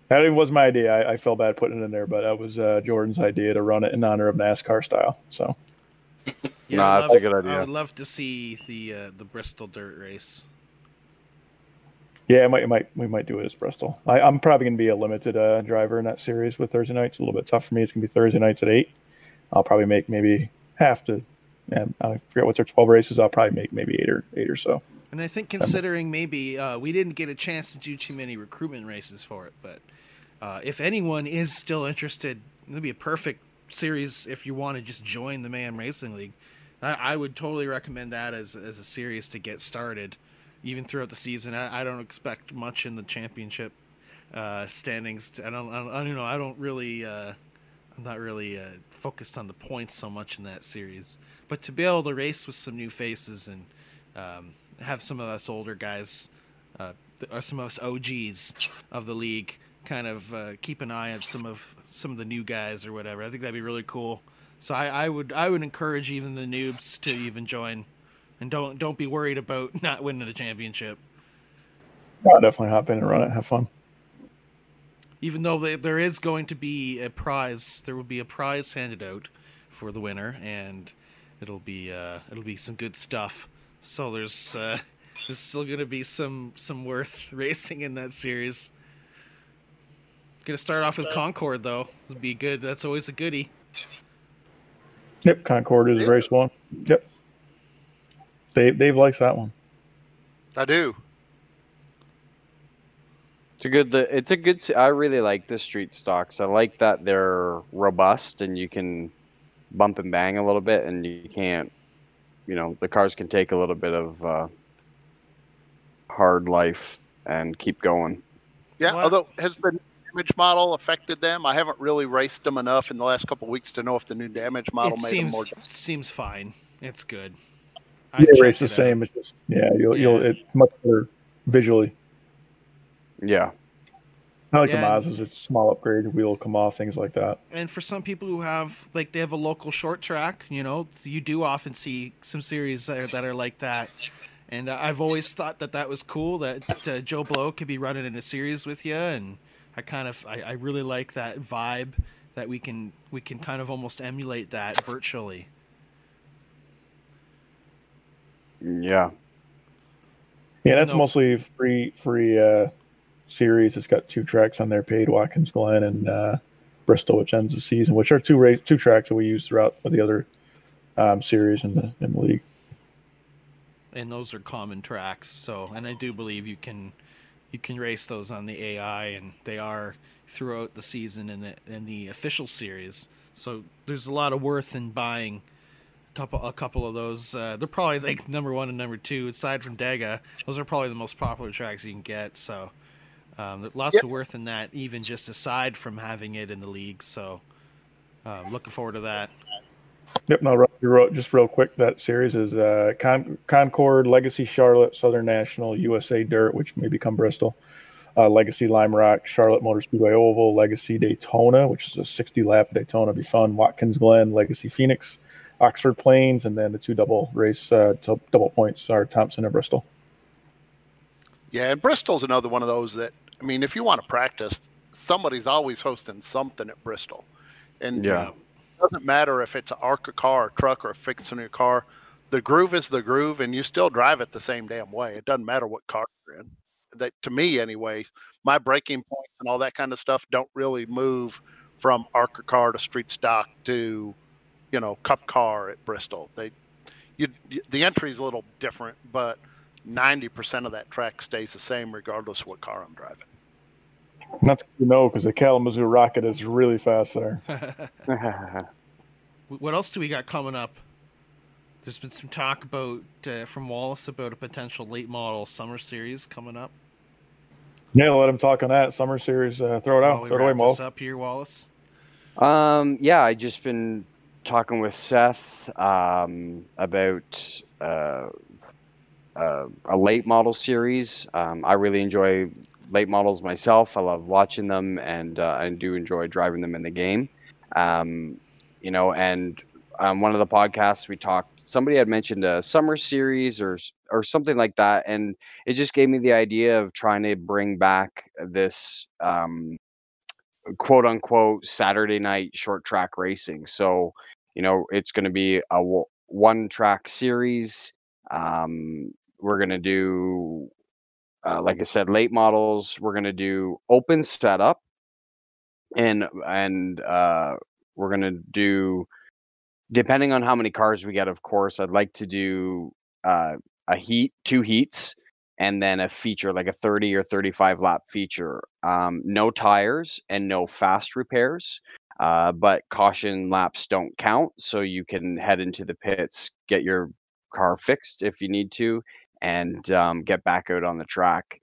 That was my idea. I, I felt bad putting it in there, but that was uh, Jordan's idea to run it in honor of NASCAR style. So. yeah, Nah, I'd that's a good idea. I would love to see the uh, the Bristol dirt race. Yeah, it might, it might we might do it as Bristol. I, I'm probably going to be a limited uh, driver in that series with Thursday nights. A little bit tough for me. It's going to be Thursday nights at eight. I'll probably make maybe half to. Yeah, I forget what's our twelve races. I'll probably make maybe eight or eight or so. And I think considering maybe uh, we didn't get a chance to do too many recruitment races for it, but uh, if anyone is still interested, it'd be a perfect series if you want to just join the Mayhem Racing League. I, I would totally recommend that as as a series to get started, even throughout the season. I, I don't expect much in the championship uh, standings. I don't, I don't. I don't know. I don't really. Uh, I'm not really uh, focused on the points so much in that series, but to be able to race with some new faces and um, have some of us older guys, uh, or some of us OGs of the league, kind of uh, keep an eye on some of some of the new guys or whatever. I think that'd be really cool. So I, I would I would encourage even the noobs to even join, and don't don't be worried about not winning the championship. I'll definitely hop in and run it. Have fun. Even though they, there is going to be a prize, there will be a prize handed out for the winner, and it'll be uh, it'll be some good stuff. So there's uh, there's still going to be some some worth racing in that series. Gonna start off with Concord though. It'll be good. That's always a goodie. Yep, Concord is race one. Yep. Dave Dave likes that one. I do. It's a good. The it's a good. s- I really like the street stocks. I like that they're robust and you can bump and bang a little bit, and you can't. You know, the cars can take a little bit of uh, hard life and keep going. Yeah. Well- Although has the damage model affected them? I haven't really raced them enough in the last couple of weeks to know if the new damage model it made seems them more. seems fine. It's good. Yeah, I've race checked the it out. same. It's just yeah, you'll you'll Yeah. it's much better visually. Yeah. I like Yeah. the Mazdas. It's a small upgrade. Wheel come off, things like that. And for some people who have like they have a local short track, you know, you do often see some series that are, that are like that. And uh, I've always thought that that was cool that uh, Joe Blow could be running in a series with you, and I kind of I, I really like that vibe that we can we can kind of almost emulate that virtually. Yeah. Yeah, that's No. mostly free free uh, series. It's got two tracks on there: paid Watkins Glen and uh, Bristol, which ends the season, which are two race two tracks that we use throughout the other um, series in the in the league. and those are common tracks. So, and I do believe you can you can race those on the AI, and they are throughout the season in the in the official series. So there's a lot of worth in buying a couple a couple of those. Uh, they're probably like number one and number two, aside from Dega. Those are probably the most popular tracks you can get. So. Um, lots Yep. of worth in that, even just aside from having it in the league. So, um, looking forward to that. Yep. No, just real quick, that series is uh, Con- Concord, Legacy Charlotte, Southern National, USA Dirt, which may become Bristol, uh, Legacy Lime Rock, Charlotte Motor Speedway Oval, Legacy Daytona, which is a 60 lap Daytona, be fun. Watkins Glen, Legacy Phoenix, Oxford Plains, and then the two double race uh, t- double points are Thompson and Bristol. Yeah, and Bristol's another one of those that I mean, if you want to practice, somebody's always hosting something at Bristol, and Yeah. it doesn't matter if it's an ARCA car, or truck, or a fixing your car. The groove is the groove, and you still drive it the same damn way. It doesn't matter what car you're in. That to me, anyway, my braking points and all that kind of stuff don't really move from ARCA car to street stock to, you know, cup car at Bristol. They, you, you the entry's a little different, but 90% of that track stays the same regardless of what car I'm driving. And that's good to know because the Kalamazoo Rocket is really fast there. What else do we got coming up? There's been some talk about uh, from Wallace about a potential late model summer series coming up. Yeah, let him talk on that summer series. Uh, throw it While out. we Throw it away, wrap Mo. this up here, Wallace. Um, yeah, I just been talking with Seth um, about uh, uh, a late model series. Um, I really enjoy late models myself. I love watching them, and uh, I do enjoy driving them in the game. Um, you know, and um, one of the podcasts we talked, somebody had mentioned a summer series or or something like that, and it just gave me the idea of trying to bring back this. Um, quote unquote Saturday night short track racing. So, you know, it's going to be a one track series. Um, we're going to do, uh, like I said, late models. We're going to do open setup, and and uh, we're going to do, depending on how many cars we get. Of course, I'd like to do uh, a heat, two heats, and then a feature like a 30 or 35 lap feature. Um, no tires and no fast repairs, uh, but caution laps don't count. So you can head into the pits, get your car fixed if you need to, and um, get back out on the track.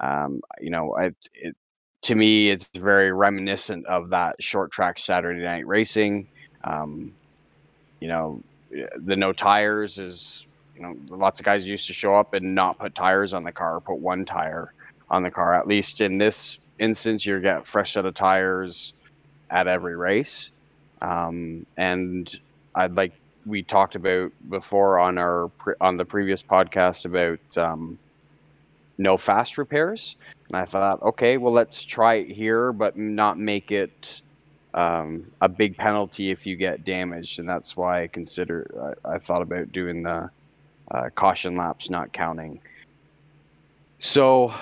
Um, you know, I, it, to me, it's very reminiscent of that short track Saturday night racing. Um, you know, eh, the no tires is you know, lots of guys used to show up and not put tires on the car, put one tire on the car. At least in this instance, you get fresh set of tires at every race, um, and I'd like we talked about before on our on the previous podcast about um, no fast repairs, and I thought, okay, well let's try it here, but not make it um, a big penalty if you get damaged, and that's why I consider I, I thought about doing the uh, caution laps not counting. So,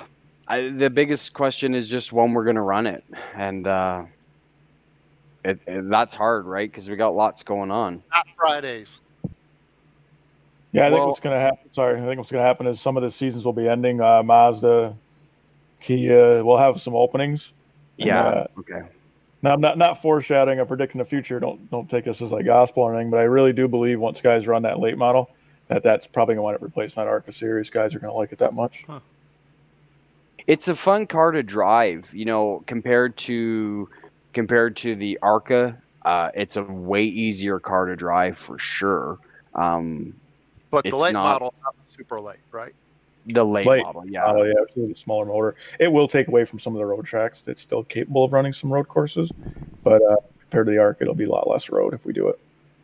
I, the biggest question is just when we're going to run it, and uh, it, it, that's hard, right? Because we got lots going on. Not Fridays. Yeah, I think Well- what's going to happen. Sorry, I think what's going to happen is some of the seasons will be ending. Uh, Mazda, Kia will have some openings. And, Yeah. uh, okay. Now, I'm not not foreshadowing or predicting the future. Don't don't take this as like gospel or anything. But I really do believe once guys run that late model, that that's probably going to wind up replacing that Arca series. Guys are going to like it that much. it's a fun car to drive you know compared to compared to the arca uh, it's a way easier car to drive for sure um, But the It's late not- model, not super late, right? the late, Late model yeah Oh yeah, it's a smaller motor. It will take away from some of the road tracks. It's still capable of running some road courses, but uh, compared to the Arc, it'll be a lot less road if we do it.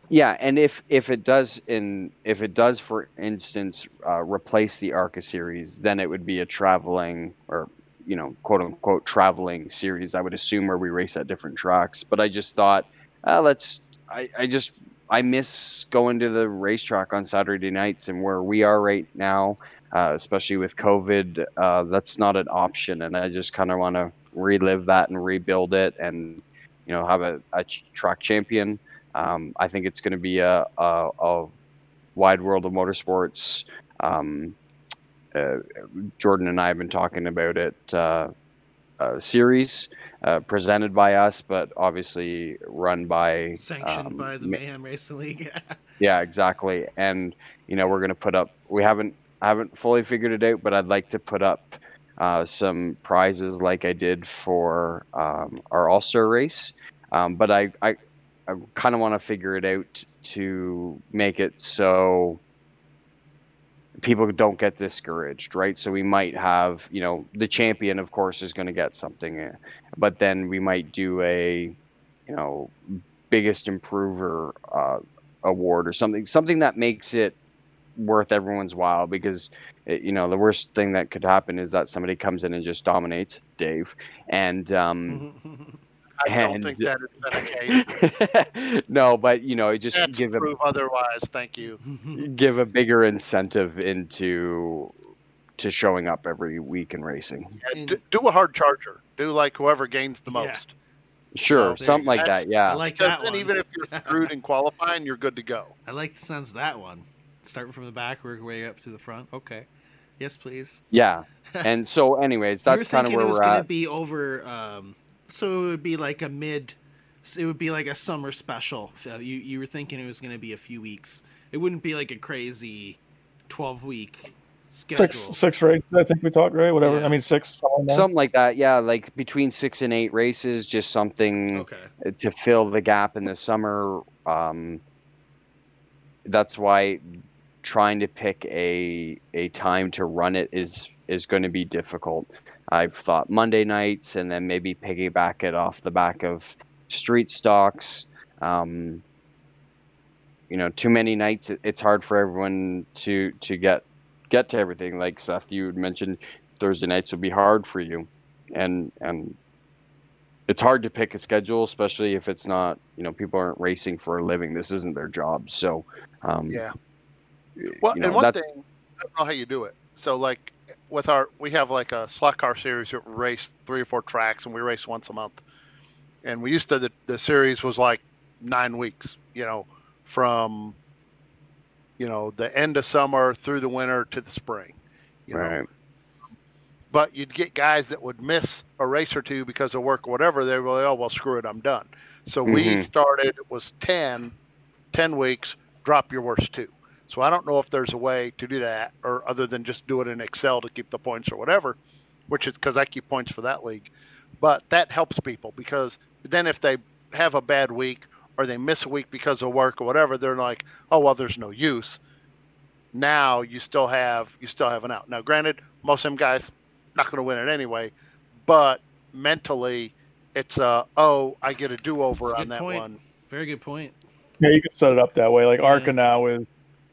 yeah and if if it does in if it does for instance uh, replace the arca series then it would be a traveling or you know quote unquote traveling series i would assume where we race at different tracks but i just thought uh, let's I, I just i miss going to the racetrack on saturday nights and where we are right now uh, especially with covid uh, that's not an option and i just kind of want to relive that and rebuild it and you know have a, a track champion um, I think it's going to be a, a, a wide world of motorsports. Um, Jordan and I have been talking about it. Uh, uh, series uh, presented by us, but obviously run by Sanctioned um, by the ma- Mayhem Racing League. yeah, exactly. And you know, we're gonna put up. We haven't I haven't fully figured it out, but I'd like to put up uh, some prizes like I did for um, our All Star race. Um, but I I, I kind of want to figure it out to make it so people don't get discouraged, right? So we might have, you know, the champion, of course, is going to get something, uh, but then we might do a, you know, biggest improver uh, award or something, something that makes it worth everyone's while because it, you know the worst thing that could happen is that somebody comes in and just dominates Dave and um I don't think that has been the case. no but you know just That's give a otherwise. Thank you. give a bigger incentive into to showing up every week and racing Yeah, And- do, do a hard charger. Do like whoever gains the Yeah. most. sure there you something like that yeah I like that then one. even if you're screwed in qualifying, you're good to go. I like the sense of that one. Starting from the back, work your way up to the front. Okay. Yes, please. yeah and so anyways that's kind of thinking where it was we're gonna at be over. Um, so it would be like a mid. It would be like a summer special. So you you were thinking it was going to be a few weeks. It wouldn't be like a crazy twelve week schedule. Six six races, I think we talked right. Whatever. Yeah. I mean six. something like that. something like that yeah like between six and eight races just something Okay. to fill the gap in the summer. Um, that's why trying to pick a a time to run it is is going to be difficult. I've thought Monday nights and then maybe piggyback it off the back of street stocks. Um, you know, too many nights. It, it's hard for everyone to to get get to everything. Like Seth, you had mentioned, Thursday nights would be hard for you, and and it's hard to pick a schedule, especially if it's not, you know, people aren't racing for a living. This isn't their job. So, um, Yeah. Well, you know, and one thing, I don't know how you do it. So, like with our, we have like a slot car series that we race three or four tracks, and we race once a month. And we used to the, the series was like nine weeks, you know, from you know the end of summer through the winter to the spring. You know, right. but you'd get guys that would miss a race or two because of work or whatever. They were like, oh, well, screw it, I'm done. So we Mhm. started, it was 10, 10 weeks, drop your worst two. So I don't know if there's a way to do that or other than just do it in Excel to keep the points or whatever, which is because I keep points for that league. But that helps people because then if they have a bad week or they miss a week because of work or whatever, they're like, oh, well, there's no use. Now you still have you still have an out. Now, granted, most of them guys not going to win it anyway, but mentally, it's a oh, I get a do over on that point. one. Very good point. Yeah, you can set it up that way. Like Yeah. Arca now is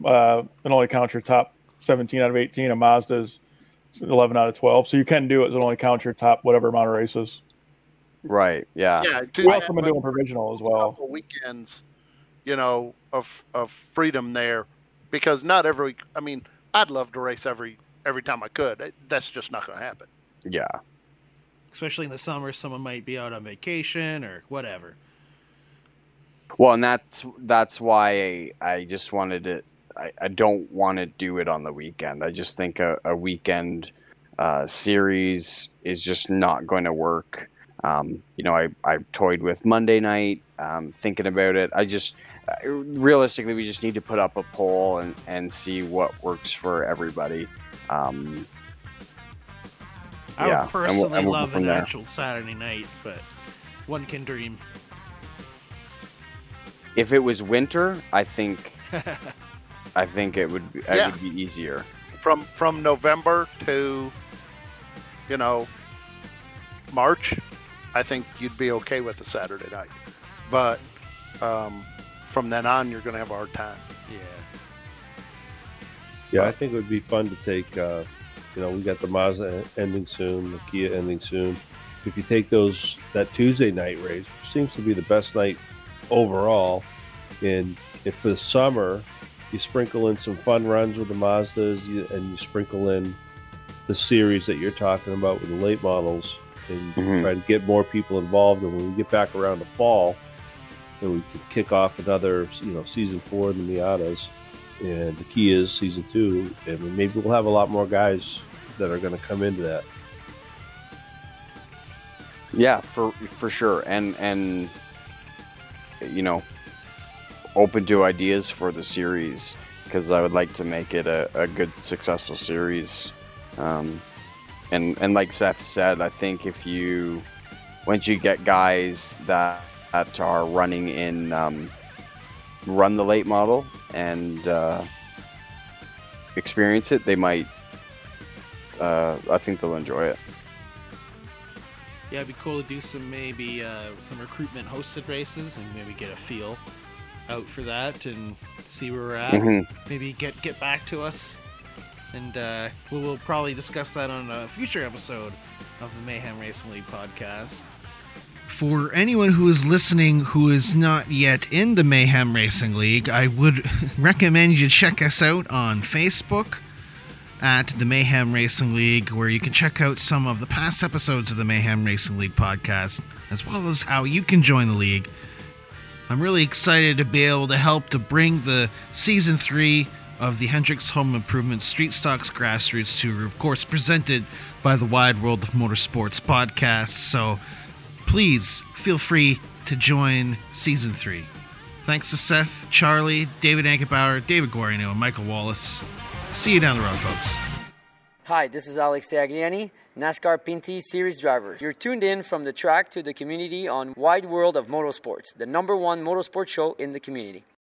uh, it only counts your top 17 out of 18, and Mazda's 11 out of 12. So you can do it. It only counts your top whatever amount of races. Right. Yeah. Yeah, We to also doing provisional as well. couple weekends, you know, of of freedom there, because not every. I mean, I'd love to race every every time I could. That's just not going to happen. Yeah. Especially in the summer, someone might be out on vacation or whatever. Well, and that's that's why I, I just wanted to. I, I don't want to do it on the weekend. I just think a, a weekend uh, series is just not going to work. Um, you know, I I toyed with Monday night, um, thinking about it. I just uh, realistically, we just need to put up a poll and and see what works for everybody. Um, I Yeah, would and we'll- personally and we'll love an there. actual Saturday night, but one can dream. if it was winter, I think I think it would be, Yeah. it would be easier. From from November to, you know, March, I think you'd be okay with a Saturday night, but um, from then on, you're going to have a hard time. Yeah. Yeah, I think it would be fun to take. Uh, you know, we got the Mazda ending soon, the Kia ending soon. If you take those that Tuesday night race, which seems to be the best night overall, and if for the summer you sprinkle in some fun runs with the Mazdas, and you sprinkle in the series that you're talking about with the late models, and Mhm. try to get more people involved. And when we get back around the fall, then we could kick off another, you know, season four of the Miatas and the Kias season two, and maybe we'll have a lot more guys that are going to come into that. Yeah, for for sure, and and you know, open to ideas for the series because I would like to make it a, a good, successful series. Um, and and like Seth said, I think if you once you get guys that that are running in um, run the late model and uh, experience it, they might. Uh, I think they'll enjoy it. Yeah, it'd be cool to do some maybe uh, some recruitment hosted races and maybe get a feel out for that and see where we're at. Mhm. Maybe get get back to us, and uh, we will probably discuss that on a future episode of the Mayhem Racing League podcast. For anyone who is listening who is not yet in the Mayhem Racing League, I would recommend you check us out on Facebook at the Mayhem Racing League, where you can check out some of the past episodes of the Mayhem Racing League podcast, as well as how you can join the league. I'm really excited to be able to help to bring the season three of the Hendrix Home Improvement Street Stocks Grassroots Tour, of course, presented by the Wide World of Motorsports podcast. So please feel free to join season three. Thanks to Seth, Charlie, David Ankerbauer, David Guarino, and Michael Wallace. See you down the road, folks. Hi, this is Alex Tagliani, NASCAR Pinty's Series driver. You're tuned in from the track to the community on Wide World of Motorsports, the number one motorsport show in the community.